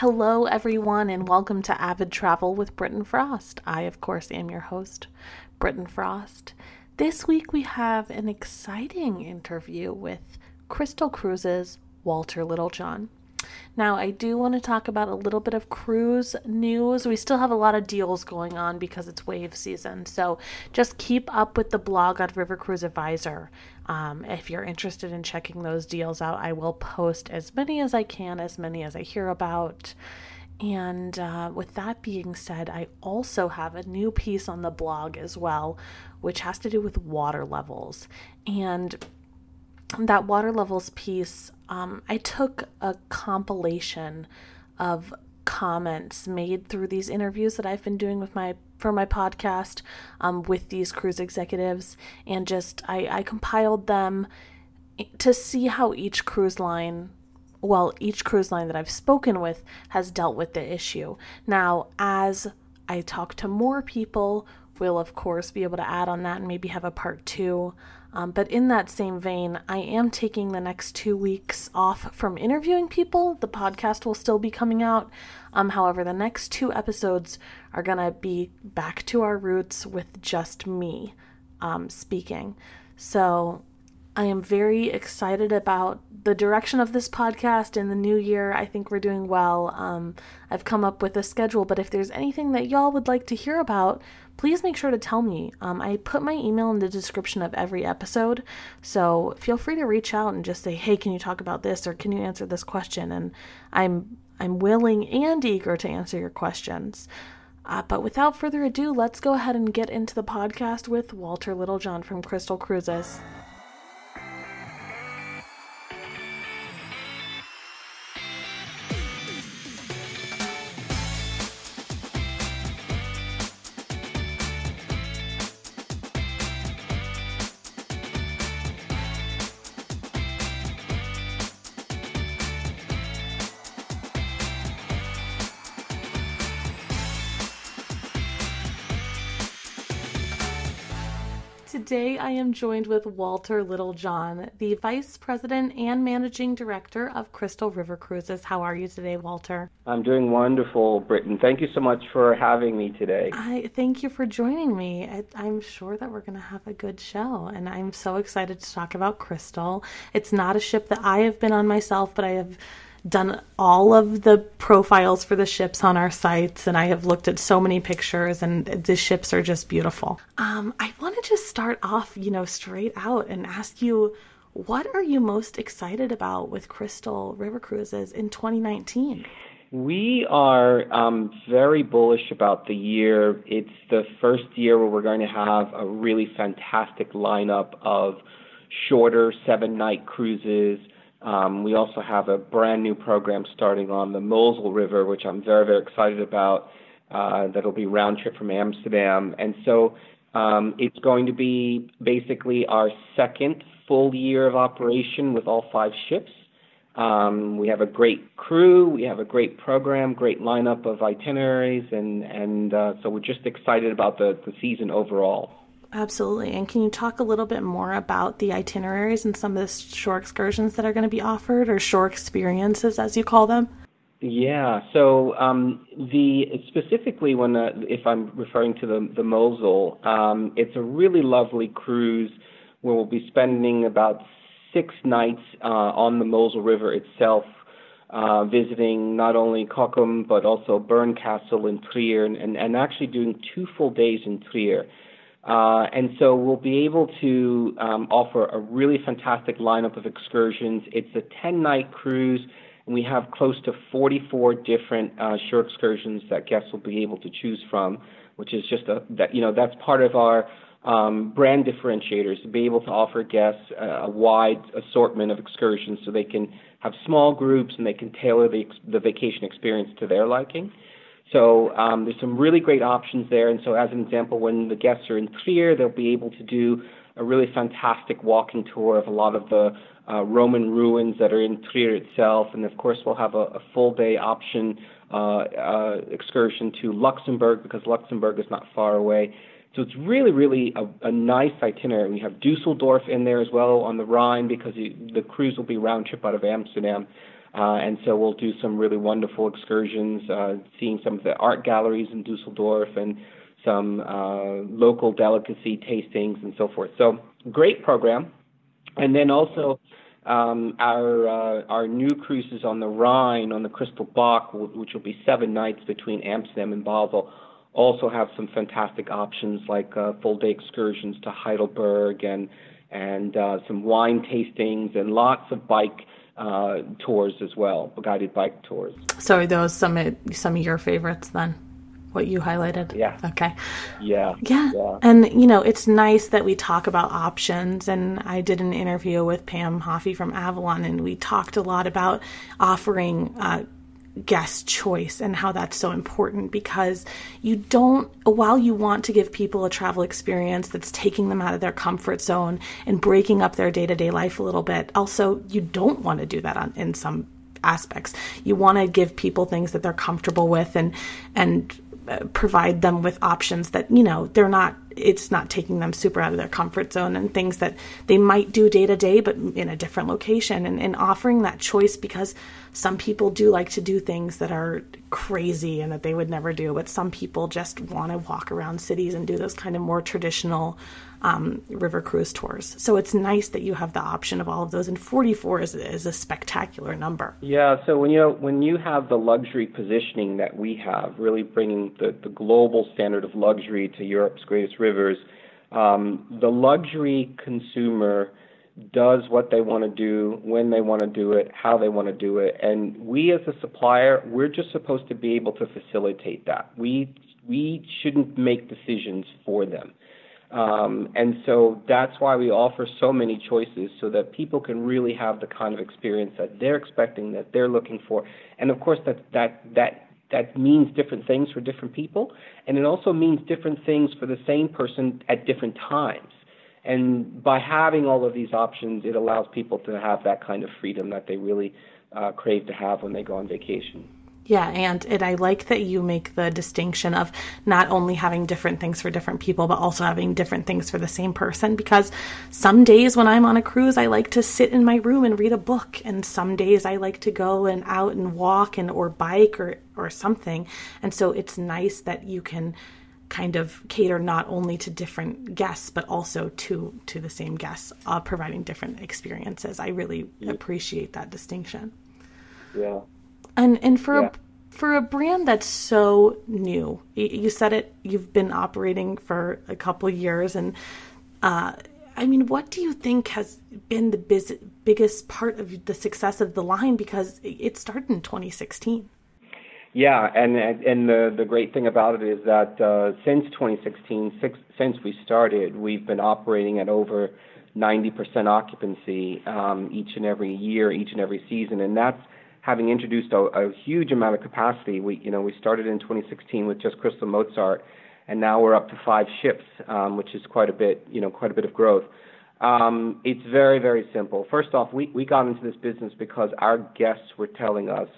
Hello, everyone, and welcome to Avid Travel with Britton Frost. I, of course, am your host, Britton Frost. This week we have an exciting interview with Crystal Cruises Walter Littlejohn. Now, I do want to talk about a little bit of cruise news. We still have a lot of deals going on because it's wave season. So just keep up with the blog on River Cruise Advisor. Um, if you're interested in checking those deals out, I will post as many as I can, as many as I hear about. And uh, with that being said, I also have a new piece on the blog as well, which has to do with water levels. And that water levels piece, um, I took a compilation of comments made through these interviews that I've been doing with my for my podcast um, with these cruise executives, and just I, I compiled them to see how each cruise line well, each cruise line that I've spoken with has dealt with the issue. Now, as I talk to more people, we'll of course be able to add on that and maybe have a part two. Um, but in that same vein, I am taking the next two weeks off from interviewing people. The podcast will still be coming out. Um, however, the next two episodes are going to be back to our roots with just me um, speaking. So I am very excited about the direction of this podcast in the new year. I think we're doing well. Um, I've come up with a schedule, but if there's anything that y'all would like to hear about, please make sure to tell me. Um, I put my email in the description of every episode, so feel free to reach out and just say, "Hey, can you talk about this?" or "Can you answer this question?" And I'm I'm willing and eager to answer your questions. Uh, but without further ado, let's go ahead and get into the podcast with Walter Littlejohn from Crystal Cruises. Am joined with Walter Littlejohn, the Vice President and Managing Director of Crystal River Cruises. How are you today, Walter? I'm doing wonderful, Britton. Thank you so much for having me today. I thank you for joining me. I, am sure that we're going to have a good show, and I'm so excited to talk about Crystal. It's not a ship that I have been on myself, but I have done all of the profiles for the ships on our sites and I have looked at so many pictures and the ships are just beautiful. Um, I want to just start off, you know, straight out and ask you what are you most excited about with Crystal River Cruises in 2019? We are um, very bullish about the year. It's the first year where we're going to have a really fantastic lineup of shorter seven night cruises um, we also have a brand new program starting on the Mosel River, which I'm very, very excited about. Uh, that'll be round trip from Amsterdam. And so um, it's going to be basically our second full year of operation with all five ships. Um, we have a great crew, we have a great program, great lineup of itineraries, and, and uh, so we're just excited about the, the season overall. Absolutely. And can you talk a little bit more about the itineraries and some of the shore excursions that are going to be offered or shore experiences, as you call them? Yeah. So um, the specifically when uh, if I'm referring to the the Mosel, um, it's a really lovely cruise where we'll be spending about six nights uh, on the Mosel River itself, uh, visiting not only Cochem but also Bernkastel in Trier, and, and, and actually doing two full days in Trier. Uh, and so we'll be able to um, offer a really fantastic lineup of excursions. It's a 10 night cruise, and we have close to 44 different uh, shore excursions that guests will be able to choose from, which is just a, that, you know, that's part of our um, brand differentiators to be able to offer guests a, a wide assortment of excursions so they can have small groups and they can tailor the, the vacation experience to their liking. So um, there's some really great options there. And so, as an example, when the guests are in Trier, they'll be able to do a really fantastic walking tour of a lot of the uh, Roman ruins that are in Trier itself. And of course, we'll have a, a full day option uh, uh, excursion to Luxembourg because Luxembourg is not far away. So it's really, really a, a nice itinerary. We have Dusseldorf in there as well on the Rhine because the cruise will be round trip out of Amsterdam. Uh, and so we'll do some really wonderful excursions, uh, seeing some of the art galleries in Dusseldorf and some uh, local delicacy tastings and so forth. So great program. And then also um, our uh, our new cruises on the Rhine on the Crystal Bach, which will be seven nights between Amsterdam and Basel, also have some fantastic options like uh, full day excursions to Heidelberg and and uh, some wine tastings and lots of bike uh, tours as well, guided bike tours. So are those some of, some of your favorites then? What you highlighted? Yeah. Okay. Yeah. yeah. Yeah. And you know, it's nice that we talk about options. And I did an interview with Pam Hoffee from Avalon, and we talked a lot about offering uh, guest choice and how that's so important because you don't, while you want to give people a travel experience that's taking them out of their comfort zone and breaking up their day to day life a little bit, also, you don't want to do that on, in some aspects. You want to give people things that they're comfortable with and, and, uh, provide them with options that you know they're not it's not taking them super out of their comfort zone and things that they might do day to day but in a different location and, and offering that choice because some people do like to do things that are crazy and that they would never do, but some people just want to walk around cities and do those kind of more traditional um, river cruise tours. So it's nice that you have the option of all of those, and 44 is, is a spectacular number. Yeah. So when you when you have the luxury positioning that we have, really bringing the, the global standard of luxury to Europe's greatest rivers, um, the luxury consumer does what they want to do, when they want to do it, how they want to do it. And we as a supplier, we're just supposed to be able to facilitate that. We we shouldn't make decisions for them. Um, and so that's why we offer so many choices so that people can really have the kind of experience that they're expecting, that they're looking for. And of course that that that that means different things for different people, and it also means different things for the same person at different times. And by having all of these options, it allows people to have that kind of freedom that they really uh, crave to have when they go on vacation. Yeah, and, and I like that you make the distinction of not only having different things for different people, but also having different things for the same person. Because some days when I'm on a cruise, I like to sit in my room and read a book, and some days I like to go and out and walk and or bike or or something. And so it's nice that you can kind of cater not only to different guests but also to to the same guests uh, providing different experiences i really appreciate that distinction yeah and and for yeah. a for a brand that's so new you said it you've been operating for a couple years and uh, i mean what do you think has been the biz- biggest part of the success of the line? Because it started in 2016 yeah, and and the the great thing about it is that uh, since 2016, six, since we started, we've been operating at over 90% occupancy um, each and every year, each and every season, and that's having introduced a, a huge amount of capacity. We you know we started in 2016 with just Crystal Mozart, and now we're up to five ships, um, which is quite a bit you know quite a bit of growth. Um, it's very very simple. First off, we we got into this business because our guests were telling us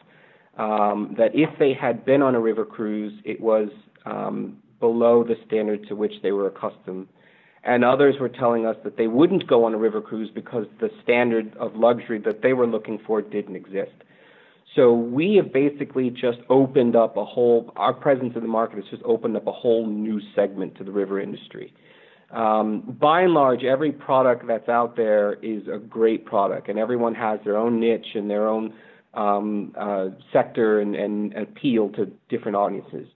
um, that if they had been on a river cruise, it was um, below the standard to which they were accustomed. And others were telling us that they wouldn't go on a river cruise because the standard of luxury that they were looking for didn't exist. So we have basically just opened up a whole, our presence in the market has just opened up a whole new segment to the river industry. Um, by and large, every product that's out there is a great product, and everyone has their own niche and their own um, uh, sector and, and appeal to different audiences.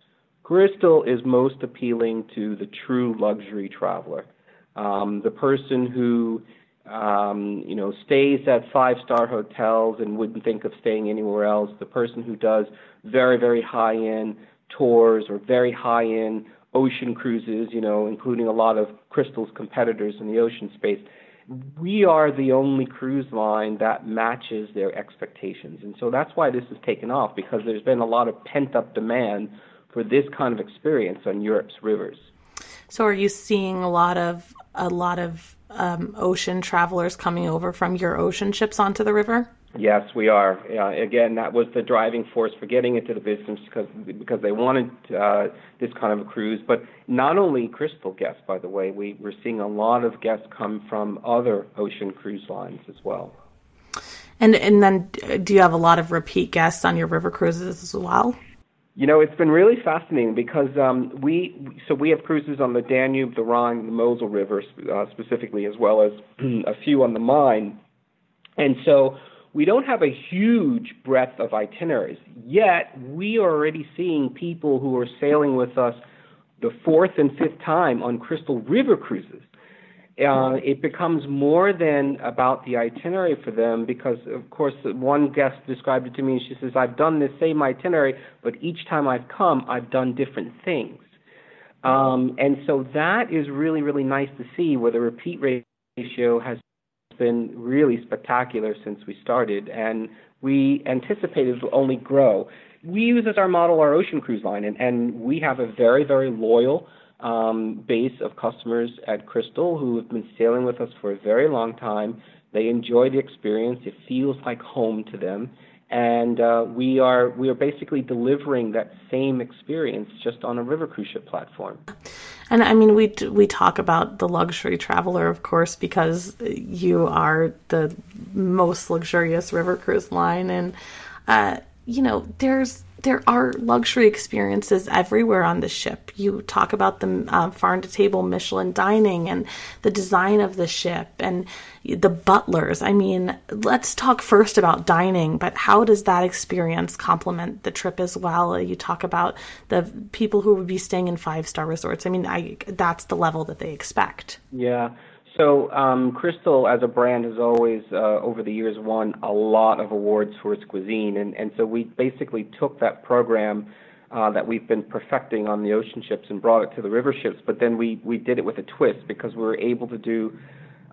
Crystal is most appealing to the true luxury traveler, um, the person who um, you know stays at five-star hotels and wouldn't think of staying anywhere else. The person who does very very high-end tours or very high-end ocean cruises, you know, including a lot of Crystal's competitors in the ocean space we are the only cruise line that matches their expectations. And so that's why this has taken off because there's been a lot of pent up demand for this kind of experience on Europe's rivers. So are you seeing a lot of a lot of um, ocean travelers coming over from your ocean ships onto the river? Yes, we are. Uh, again, that was the driving force for getting into the business because because they wanted uh, this kind of a cruise. But not only Crystal guests, by the way, we we're seeing a lot of guests come from other ocean cruise lines as well. And and then do you have a lot of repeat guests on your river cruises as well? You know, it's been really fascinating because um, we so we have cruises on the Danube, the Rhine, the Mosel River uh, specifically, as well as a few on the Main, and so we don't have a huge breadth of itineraries. Yet we are already seeing people who are sailing with us the fourth and fifth time on Crystal River cruises uh, it becomes more than about the itinerary for them because, of course, one guest described it to me. and She says, I've done the same itinerary, but each time I've come, I've done different things. Um, and so that is really, really nice to see where the repeat ratio has been really spectacular since we started. And we anticipate it will only grow. We use as our model our ocean cruise line, and, and we have a very, very loyal um, base of customers at Crystal who have been sailing with us for a very long time. They enjoy the experience. It feels like home to them, and uh, we are we are basically delivering that same experience just on a river cruise ship platform. And I mean, we we talk about the luxury traveler, of course, because you are the most luxurious river cruise line, and uh, you know, there's there are luxury experiences everywhere on the ship. You talk about the uh, farm to table Michelin dining and the design of the ship and the butlers. I mean, let's talk first about dining, but how does that experience complement the trip as well? You talk about the people who would be staying in five star resorts. I mean, I, that's the level that they expect. Yeah. So um, Crystal, as a brand, has always, uh, over the years, won a lot of awards for its cuisine, and and so we basically took that program uh, that we've been perfecting on the ocean ships and brought it to the river ships. But then we we did it with a twist because we were able to do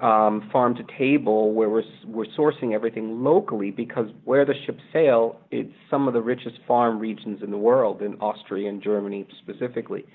um, farm to table where we're we're sourcing everything locally because where the ships sail, it's some of the richest farm regions in the world in Austria and Germany specifically.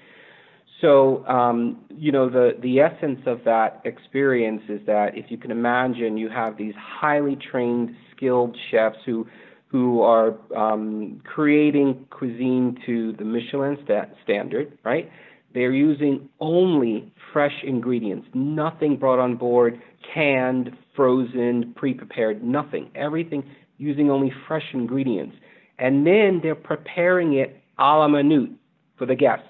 So, um, you know, the, the essence of that experience is that if you can imagine, you have these highly trained, skilled chefs who, who are um, creating cuisine to the Michelin sta- standard, right? They're using only fresh ingredients, nothing brought on board, canned, frozen, pre prepared, nothing. Everything using only fresh ingredients. And then they're preparing it a la minute for the guests.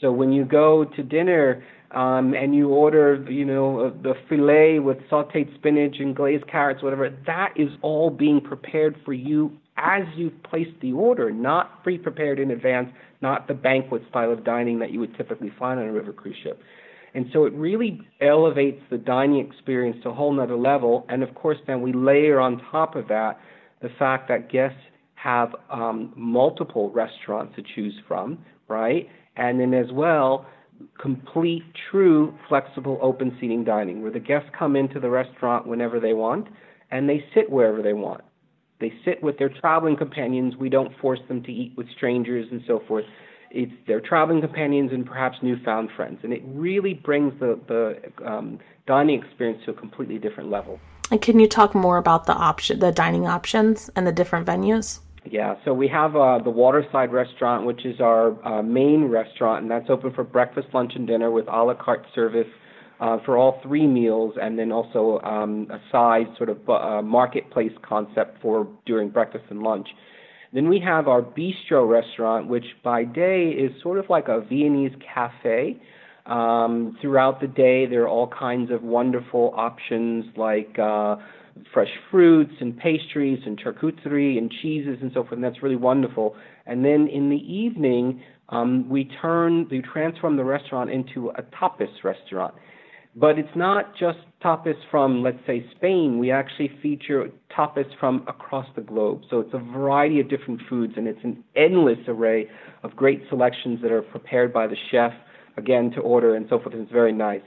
So when you go to dinner um, and you order, you know, the filet with sautéed spinach and glazed carrots, whatever, that is all being prepared for you as you've placed the order, not pre-prepared in advance, not the banquet style of dining that you would typically find on a river cruise ship. And so it really elevates the dining experience to a whole nother level. And of course, then we layer on top of that the fact that guests have um, multiple restaurants to choose from, right? And then as well complete true flexible open seating dining where the guests come into the restaurant whenever they want and they sit wherever they want. They sit with their traveling companions. We don't force them to eat with strangers and so forth. It's their traveling companions and perhaps newfound friends and it really brings the the um, dining experience to a completely different level. And can you talk more about the option the dining options and the different venues yeah, so we have uh, the Waterside Restaurant, which is our uh, main restaurant, and that's open for breakfast, lunch, and dinner with a la carte service uh, for all three meals, and then also um, a side sort of uh, marketplace concept for during breakfast and lunch. Then we have our bistro restaurant, which by day is sort of like a Viennese cafe. Um, throughout the day, there are all kinds of wonderful options like uh, fresh fruits and pastries and charcuterie and cheeses and so forth, and that's really wonderful. And then in the evening, um, we turn, we transform the restaurant into a tapas restaurant. But it's not just tapas from, let's say, Spain. We actually feature tapas from across the globe. So it's a variety of different foods, and it's an endless array of great selections that are prepared by the chef, again, to order and so forth. It's very nice.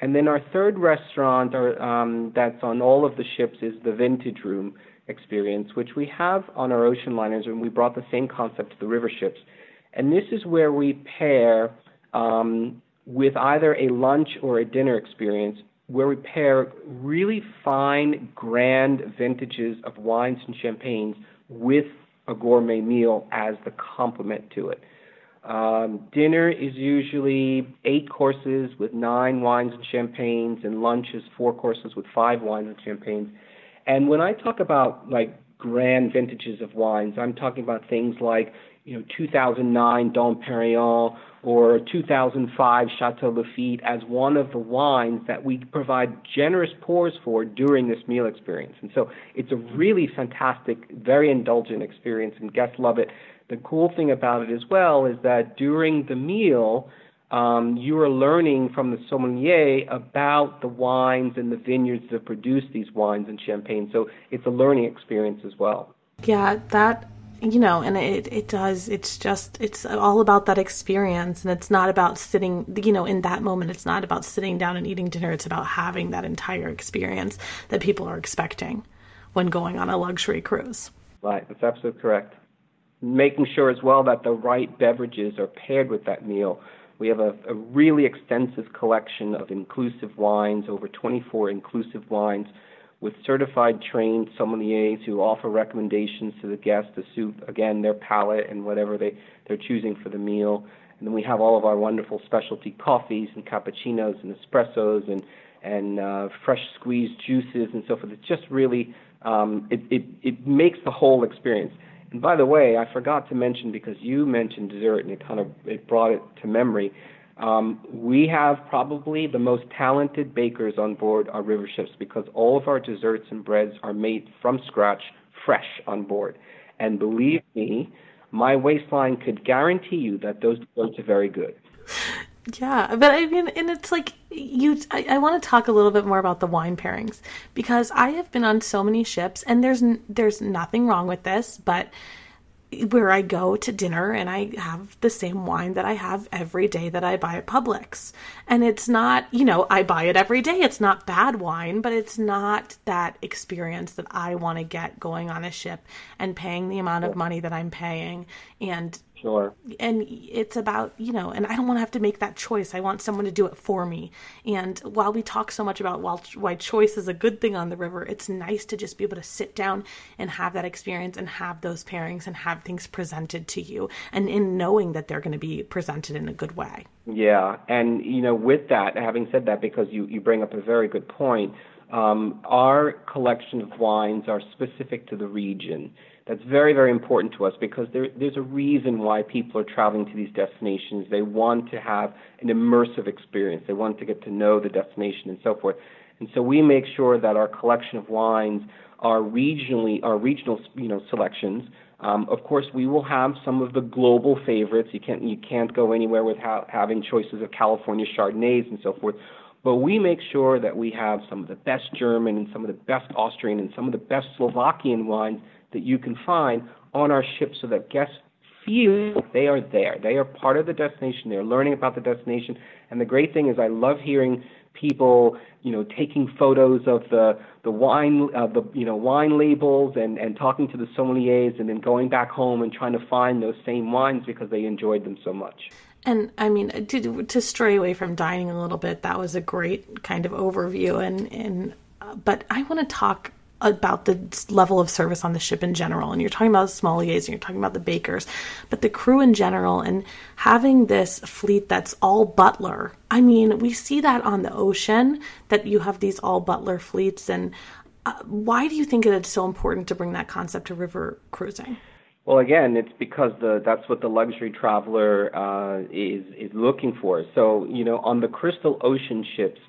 And then our third restaurant or, um, that's on all of the ships is the Vintage Room experience, which we have on our ocean liners, and we brought the same concept to the river ships. And this is where we pair um, with either a lunch or a dinner experience, where we pair really fine, grand vintages of wines and champagnes with a gourmet meal as the complement to it. Um, dinner is usually eight courses with nine wines and champagnes, and lunch is four courses with five wines and champagnes. And when I talk about like grand vintages of wines, I'm talking about things like you know 2009 Dom Perignon or 2005 Chateau Lafite as one of the wines that we provide generous pours for during this meal experience. And so it's a really fantastic, very indulgent experience, and guests love it. The cool thing about it as well is that during the meal, um, you are learning from the sommelier about the wines and the vineyards that produce these wines and champagne. So it's a learning experience as well. Yeah, that you know, and it it does. It's just it's all about that experience, and it's not about sitting. You know, in that moment, it's not about sitting down and eating dinner. It's about having that entire experience that people are expecting when going on a luxury cruise. Right, that's absolutely correct. Making sure as well that the right beverages are paired with that meal. We have a, a really extensive collection of inclusive wines, over 24 inclusive wines with certified trained sommeliers who offer recommendations to the guests to suit again their palate and whatever they they're choosing for the meal. And then we have all of our wonderful specialty coffees and cappuccinos and espressos and and uh, fresh squeezed juices and so forth. It's just really um, it, it it makes the whole experience. And by the way, I forgot to mention because you mentioned dessert and it kind of it brought it to memory. Um, we have probably the most talented bakers on board our river ships because all of our desserts and breads are made from scratch, fresh on board. And believe me, my waistline could guarantee you that those desserts are very good. Yeah, but I mean, and it's like you. I, I want to talk a little bit more about the wine pairings because I have been on so many ships, and there's there's nothing wrong with this, but where I go to dinner and I have the same wine that I have every day that I buy at Publix. And it's not, you know, I buy it every day. It's not bad wine, but it's not that experience that I want to get going on a ship and paying the amount of money that I'm paying and Sure. And it's about, you know, and I don't want to have to make that choice. I want someone to do it for me. And while we talk so much about why choice is a good thing on the river, it's nice to just be able to sit down and have that experience and have those pairings and have things presented to you and in knowing that they're going to be presented in a good way. Yeah. And, you know, with that, having said that, because you, you bring up a very good point, um, our collection of wines are specific to the region. That's very, very important to us because there, there's a reason why people are traveling to these destinations. They want to have an immersive experience. They want to get to know the destination and so forth. And so we make sure that our collection of wines are regionally, are regional, you know, selections. Um, of course, we will have some of the global favorites. You can't, you can't go anywhere without having choices of California Chardonnays and so forth. But we make sure that we have some of the best German and some of the best Austrian and some of the best Slovakian wines that you can find on our ship so that guests feel they are there. They are part of the destination. They're learning about the destination. And the great thing is, I love hearing people, you know, taking photos of the the wine, uh, the you know wine labels, and and talking to the sommeliers, and then going back home and trying to find those same wines because they enjoyed them so much. And I mean, to to stray away from dining a little bit, that was a great kind of overview. And and uh, but I want to talk about the level of service on the ship in general. And you're talking about sommeliers and you're talking about the bakers, but the crew in general and having this fleet that's all butler. I mean, we see that on the ocean that you have these all butler fleets. And uh, why do you think it's so important to bring that concept to river cruising? Well, again, it's because the that's what the luxury traveler uh, is is looking for. So, you know, on the Crystal Ocean ships,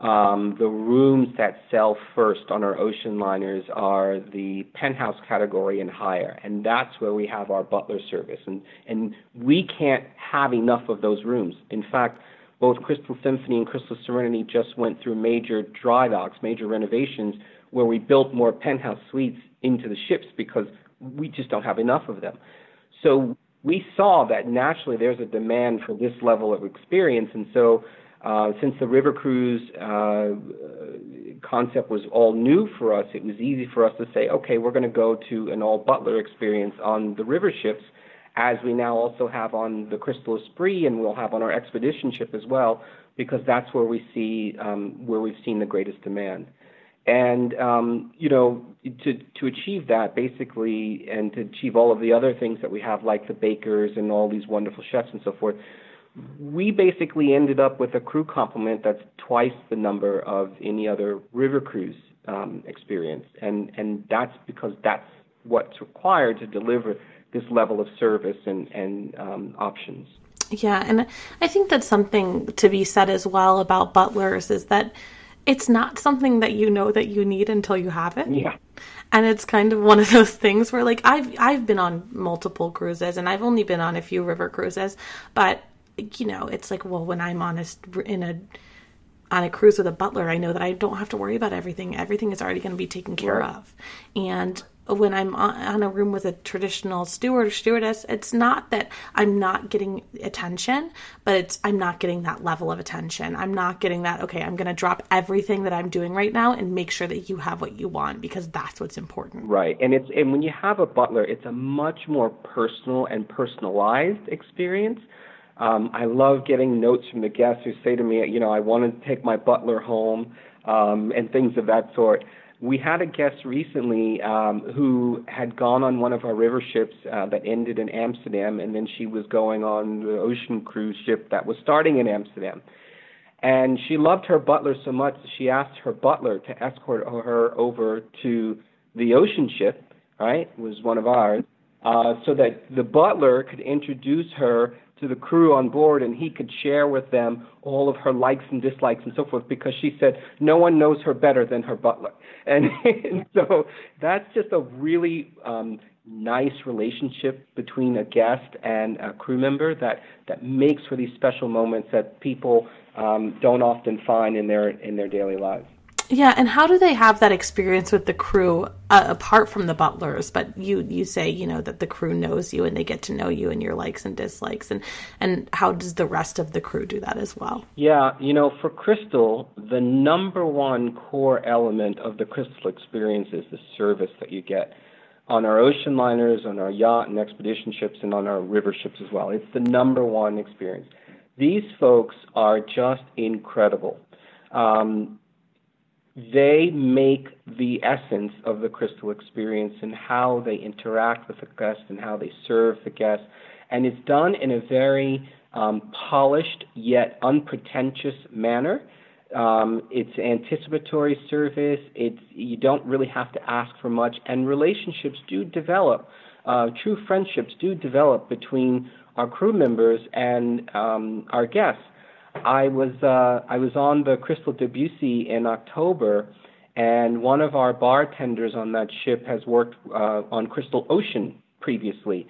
um, the rooms that sell first on our ocean liners are the penthouse category and higher, and that's where we have our butler service. And, and we can't have enough of those rooms. In fact, both Crystal Symphony and Crystal Serenity just went through major dry docks, major renovations, where we built more penthouse suites into the ships because we just don't have enough of them. So we saw that naturally there's a demand for this level of experience, and so uh, since the river cruise uh, concept was all new for us, it was easy for us to say, okay, we're going to go to an all butler experience on the river ships, as we now also have on the Crystal Esprit, and we'll have on our expedition ship as well, because that's where we see um, where we've seen the greatest demand. And um, you know, to to achieve that basically, and to achieve all of the other things that we have, like the bakers and all these wonderful chefs and so forth, we basically ended up with a crew complement that's twice the number of any other river cruise um, experience, and and that's because that's what's required to deliver this level of service and and um, options. Yeah, and I think that's something to be said as well about butlers is that it's not something that you know that you need until you have it. Yeah. And it's kind of one of those things where like I've I've been on multiple cruises and I've only been on a few river cruises, but you know, it's like well when I'm on a in a on a cruise with a butler, I know that I don't have to worry about everything. Everything is already going to be taken care right. of. And when I'm on a room with a traditional steward or stewardess, it's not that I'm not getting attention, but it's I'm not getting that level of attention. I'm not getting that, okay, I'm going to drop everything that I'm doing right now and make sure that you have what you want because that's what's important. Right. And it's and when you have a butler, it's a much more personal and personalized experience. Um, I love getting notes from the guests who say to me, you know, I want to take my butler home um, and things of that sort. We had a guest recently um, who had gone on one of our river ships uh, that ended in Amsterdam, and then she was going on the ocean cruise ship that was starting in Amsterdam. And she loved her butler so much she asked her butler to escort her over to the ocean ship, right? It was one of ours, uh, so that the butler could introduce her to the crew on board and he could share with them all of her likes and dislikes and so forth because she said no one knows her better than her butler. And, and so that's just a really um, nice relationship between a guest and a crew member that that makes for these special moments that people um, don't often find in their in their daily lives yeah, and how do they have that experience with the crew uh, apart from the butlers? But you you say you know that the crew knows you and they get to know you and your likes and dislikes, and and how does the rest of the crew do that as well? Yeah, you know, for Crystal, the number one core element of the Crystal experience is the service that you get on our ocean liners, on our yacht and expedition ships, and on our river ships as well. It's the number one experience. These folks are just incredible. Um, they make the essence of the crystal experience and how they interact with the guest and how they serve the guest. And it's done in a very um, polished yet unpretentious manner. Um, it's anticipatory service. It's you don't really have to ask for much, and relationships do develop. Uh, true friendships do develop between our crew members and um, our guests. I was uh, I was on the Crystal Debussy in October, and one of our bartenders on that ship has worked uh, on Crystal Ocean previously,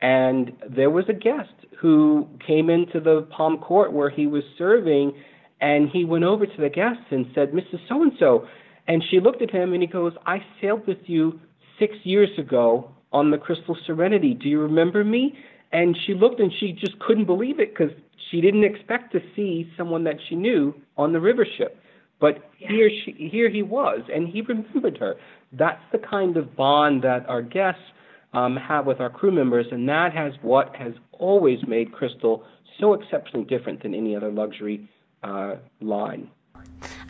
and there was a guest who came into the Palm Court where he was serving, and he went over to the guest and said, "Mrs. So and So," and she looked at him and he goes, "I sailed with you six years ago on the Crystal Serenity. Do you remember me?" And she looked and she just couldn't believe it because she didn't expect to see someone that she knew on the river ship. But yeah. here she here he was, and he remembered her. That's the kind of bond that our guests um, have with our crew members, and that has what has always made Crystal so exceptionally different than any other luxury uh, line.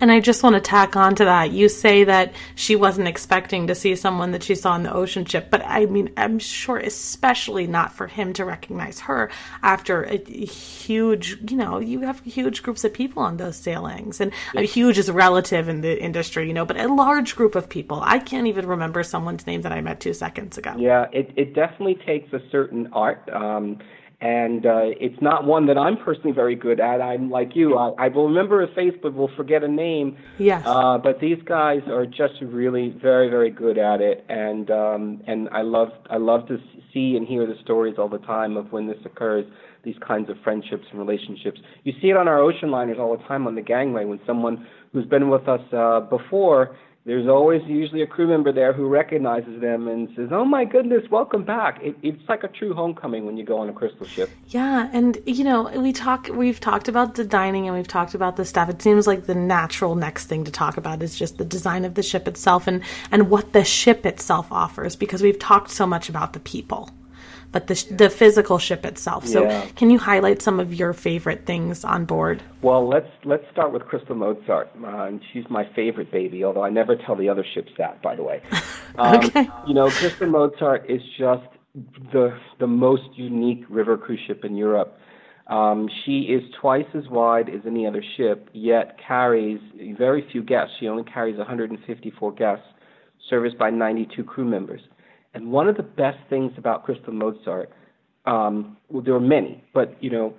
And I just want to tack on to that. You say that she wasn't expecting to see someone that she saw in the ocean ship, but I mean, I'm sure, especially not for him to recognize her after a huge, you know, you have huge groups of people on those sailings, and yeah. huge is relative in the industry, you know, but a large group of people. I can't even remember someone's name that I met two seconds ago. Yeah, it, it definitely takes a certain art. Um, and uh, it's not one that I'm personally very good at. I'm like you. I, I will remember a face, but will forget a name. Yes. Uh, but these guys are just really very, very good at it, and um, and I love I love to see and hear the stories all the time of when this occurs. These kinds of friendships and relationships. You see it on our ocean liners all the time on the gangway when someone who's been with us uh, before there's always usually a crew member there who recognizes them and says, "Oh my goodness, welcome back." It, it's like a true homecoming when you go on a crystal ship. Yeah, and you know, we talk, we've talked about the dining and we've talked about the stuff. It seems like the natural next thing to talk about is just the design of the ship itself and and what the ship itself offers because we've talked so much about the people but the, the physical ship itself. So, yeah. can you highlight some of your favorite things on board? Well, let's let's start with Crystal Mozart. Uh, and she's my favorite baby, although I never tell the other ships that, by the way. Um, okay. You know, Crystal Mozart is just the the most unique river cruise ship in Europe. Um, she is twice as wide as any other ship, yet carries very few guests. She only carries 154 guests, serviced by 92 crew members. And one of the best things about Crystal Mozart, um, well, there are many, but you know,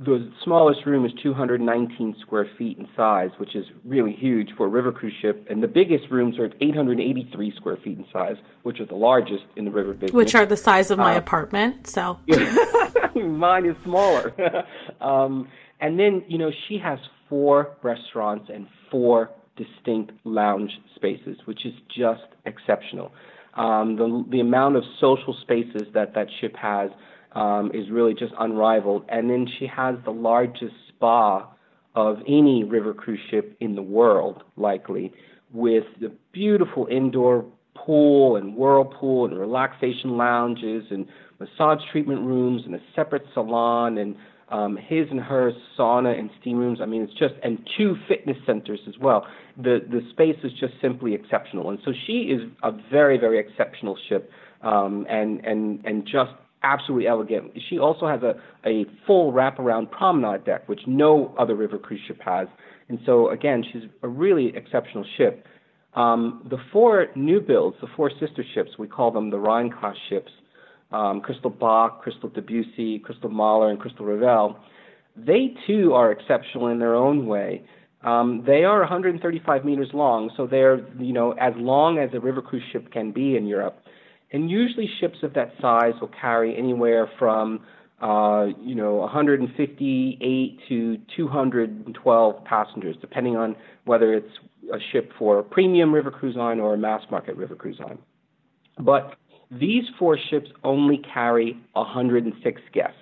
the smallest room is 219 square feet in size, which is really huge for a river cruise ship. And the biggest rooms are 883 square feet in size, which are the largest in the river business. Which are the size of my uh, apartment. So mine is smaller. um, and then you know she has four restaurants and four distinct lounge spaces, which is just exceptional. Um, the the amount of social spaces that that ship has um, is really just unrivaled. And then she has the largest spa of any river cruise ship in the world, likely, with the beautiful indoor pool and whirlpool and relaxation lounges and massage treatment rooms and a separate salon and um, his and her sauna and steam rooms. I mean, it's just and two fitness centers as well. The the space is just simply exceptional, and so she is a very very exceptional ship, um, and and and just absolutely elegant. She also has a, a full wraparound promenade deck, which no other river cruise ship has. And so, again, she's a really exceptional ship. Um, the four new builds, the four sister ships, we call them the Rhine class ships um, Crystal Bach, Crystal Debussy, Crystal Mahler, and Crystal Ravel. They too are exceptional in their own way. Um, they are 135 meters long, so they're you know as long as a river cruise ship can be in Europe. And usually ships of that size will carry anywhere from uh, you know 158 to 212 passengers, depending on whether it's a ship for a premium river cruise line or a mass market river cruise line. But these four ships only carry 106 guests,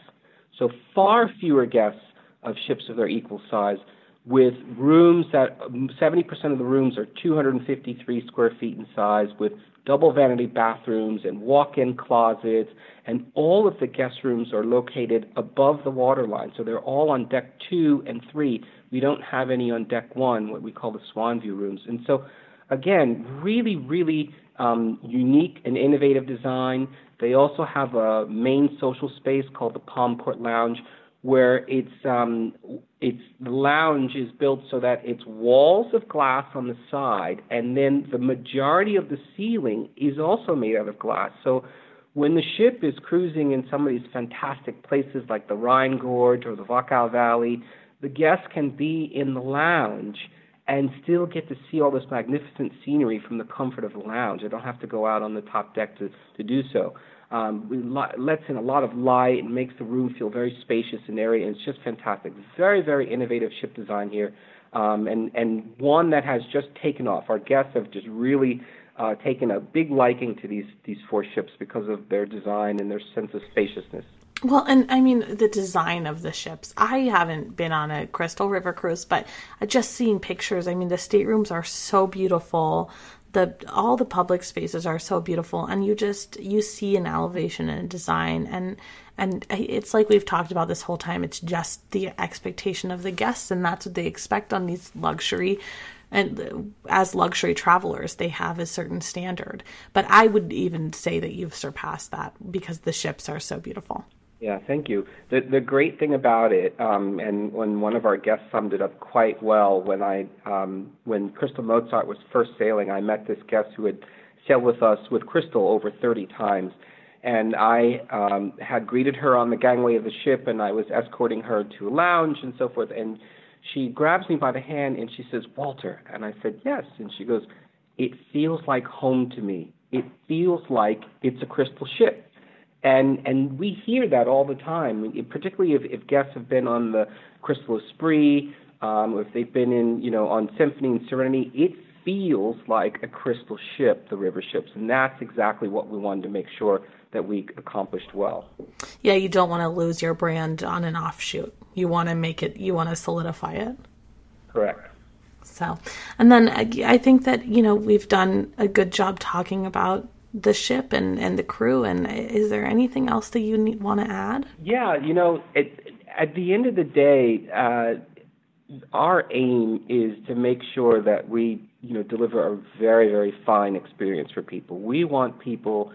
so far fewer guests of ships of their equal size with rooms that 70% of the rooms are 253 square feet in size with double vanity bathrooms and walk-in closets and all of the guest rooms are located above the waterline. So they're all on deck 2 and 3 we don't have any on deck 1 what we call the swan view rooms. And so again really really um, unique and innovative design. They also have a main social space called the palm court lounge where it's um, it's the lounge is built so that it's walls of glass on the side, and then the majority of the ceiling is also made out of glass. So when the ship is cruising in some of these fantastic places like the Rhine Gorge or the Wachau Valley, the guests can be in the lounge and still get to see all this magnificent scenery from the comfort of the lounge. They don't have to go out on the top deck to, to do so. Um, it lets in a lot of light and makes the room feel very spacious and airy, and it's just fantastic. Very, very innovative ship design here, um, and and one that has just taken off. Our guests have just really uh, taken a big liking to these these four ships because of their design and their sense of spaciousness. Well, and I mean the design of the ships. I haven't been on a Crystal River cruise, but just seen pictures. I mean, the staterooms are so beautiful the all the public spaces are so beautiful and you just you see an elevation and a design and and it's like we've talked about this whole time it's just the expectation of the guests and that's what they expect on these luxury and as luxury travelers they have a certain standard. But i would even say that you've surpassed that because the ships are so beautiful yeah, thank you. The the great thing about it, um, and when one of our guests summed it up quite well, when I um, when Crystal Mozart was first sailing, I met this guest who had sailed with us with Crystal over 30 times, and I um, had greeted her on the gangway of the ship, and I was escorting her to a lounge and so forth, and she grabs me by the hand and she says, "Walter," and I said, "Yes," and she goes, "It feels like home to me. It feels like it's a crystal ship." And and we hear that all the time, particularly if, if guests have been on the Crystal Esprit, um, or if they've been in, you know, on Symphony and Serenity, it feels like a crystal ship, the river ships, and that's exactly what we wanted to make sure that we accomplished well. Yeah, you don't want to lose your brand on an offshoot. You want to make it. You want to solidify it. Correct. So, and then I think that you know we've done a good job talking about the ship and, and the crew. And is there anything else that you need, want to add? Yeah, you know, at the end of the day, uh, our aim is to make sure that we, you know, deliver a very, very fine experience for people. We want people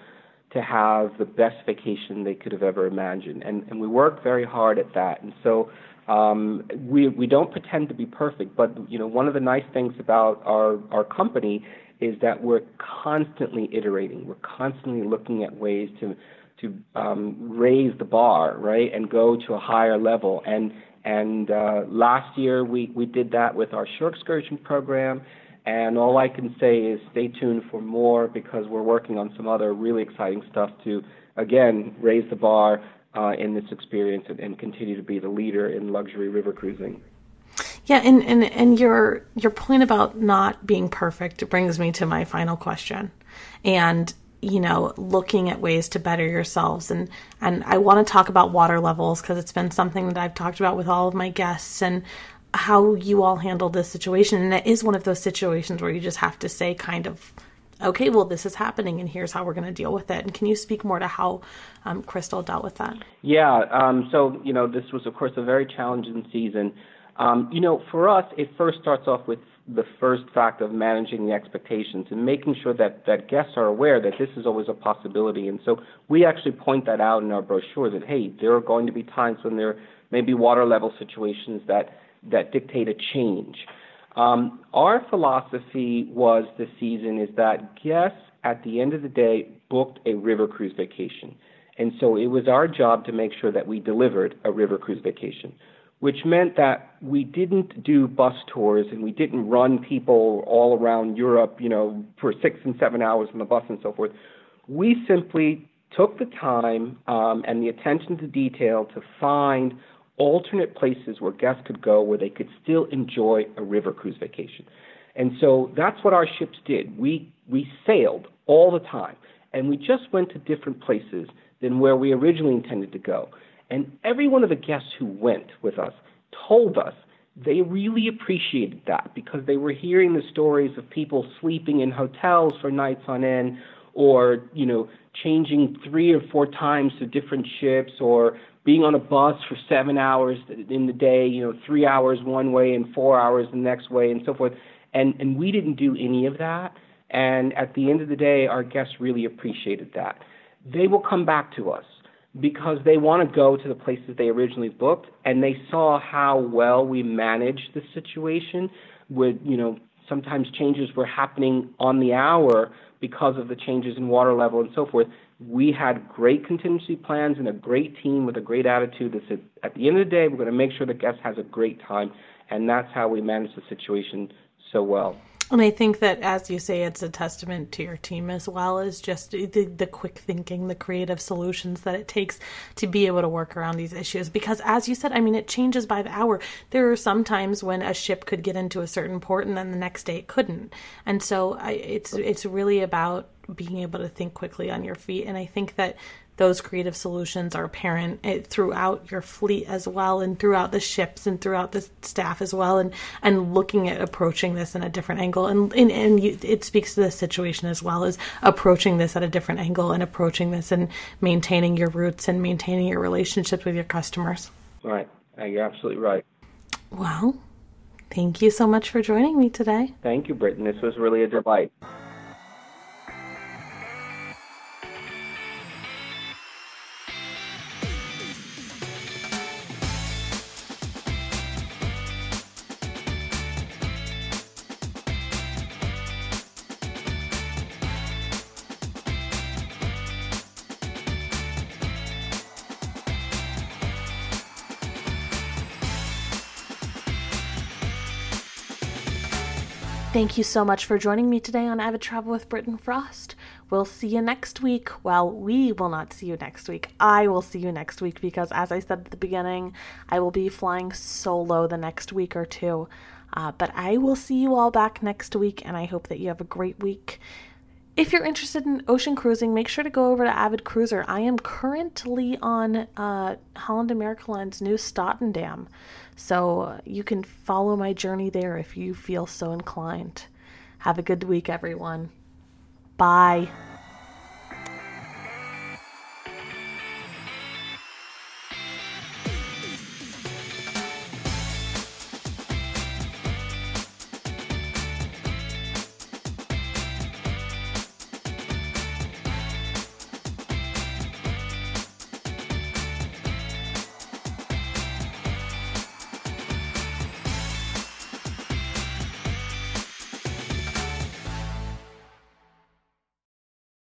to have the best vacation they could have ever imagined. And, and we work very hard at that. And so um, we, we don't pretend to be perfect, but you know, one of the nice things about our, our company is that we're constantly iterating. We're constantly looking at ways to to um, raise the bar, right, and go to a higher level. And and uh, last year we we did that with our shore excursion program. And all I can say is stay tuned for more because we're working on some other really exciting stuff to again raise the bar uh, in this experience and, and continue to be the leader in luxury river cruising. Yeah, and, and, and your your point about not being perfect brings me to my final question. And you know, looking at ways to better yourselves and and I want to talk about water levels because it's been something that I've talked about with all of my guests and how you all handled this situation and it is one of those situations where you just have to say kind of okay, well, this is happening, and here's how we're going to deal with it. And can you speak more to how um, Crystal dealt with that? Yeah. Um, so, you know, this was, of course, a very challenging season. Um, you know, for us, it first starts off with the first fact of managing the expectations and making sure that, that guests are aware that this is always a possibility. And so we actually point that out in our brochure that, hey, there are going to be times when there may be water level situations that, that dictate a change. Um, our philosophy was this season is that guests at the end of the day booked a river cruise vacation. And so it was our job to make sure that we delivered a river cruise vacation which meant that we didn't do bus tours and we didn't run people all around Europe, you know, for six and seven hours on the bus and so forth. We simply took the time um, and the attention to detail to find alternate places where guests could go where they could still enjoy a river cruise vacation. And so that's what our ships did. We we sailed all the time and we just went to different places than where we originally intended to go. And every one of the guests who went with us told us they really appreciated that because they were hearing the stories of people sleeping in hotels for nights on end or, you know, changing three or four times to different ships or being on a bus for seven hours in the day, you know, three hours one way and four hours the next way and so forth. And and we didn't do any of that. And at the end of the day, our guests really appreciated that. They will come back to us because they want to go to the places they originally booked and they saw how well we managed the situation with you know sometimes changes were happening on the hour because of the changes in water level and so forth. We had great contingency plans and a great team with a great attitude that said at the end of the day we're going to make sure the guest has a great time and that's how we managed the situation so well and I think that, as you say, it's a testament to your team as well as just the, the quick thinking, the creative solutions that it takes to be able to work around these issues. Because, as you said, I mean, it changes by the hour. There are some times when a ship could get into a certain port and then the next day it couldn't. And so I, it's it's really about being able to think quickly on your feet. And I think that those creative solutions are apparent eh, throughout your fleet as well and throughout the ships and throughout the staff as well and and looking at approaching this in a different angle. And and, and you, it speaks to the situation as well as approaching this at a different angle and approaching this and maintaining your roots and maintaining your relationships with your customers. Right. You're absolutely right. Well thank you so much for joining me today. Thank you Britton this was really a delight Thank you so much for joining me today on Avid Travel with Britton Frost. We'll see you next week. Well, we will not see you next week. I will see you next week because, as I said at the beginning, I will be flying solo the next week or two. Uh, but I will see you all back next week, and I hope that you have a great week. If you're interested in ocean cruising, make sure to go over to Avid Cruiser. I am currently on uh, Holland America Line's Nieuw Statendam. So you can follow my journey there if you feel so inclined. Have a good week, everyone. Bye.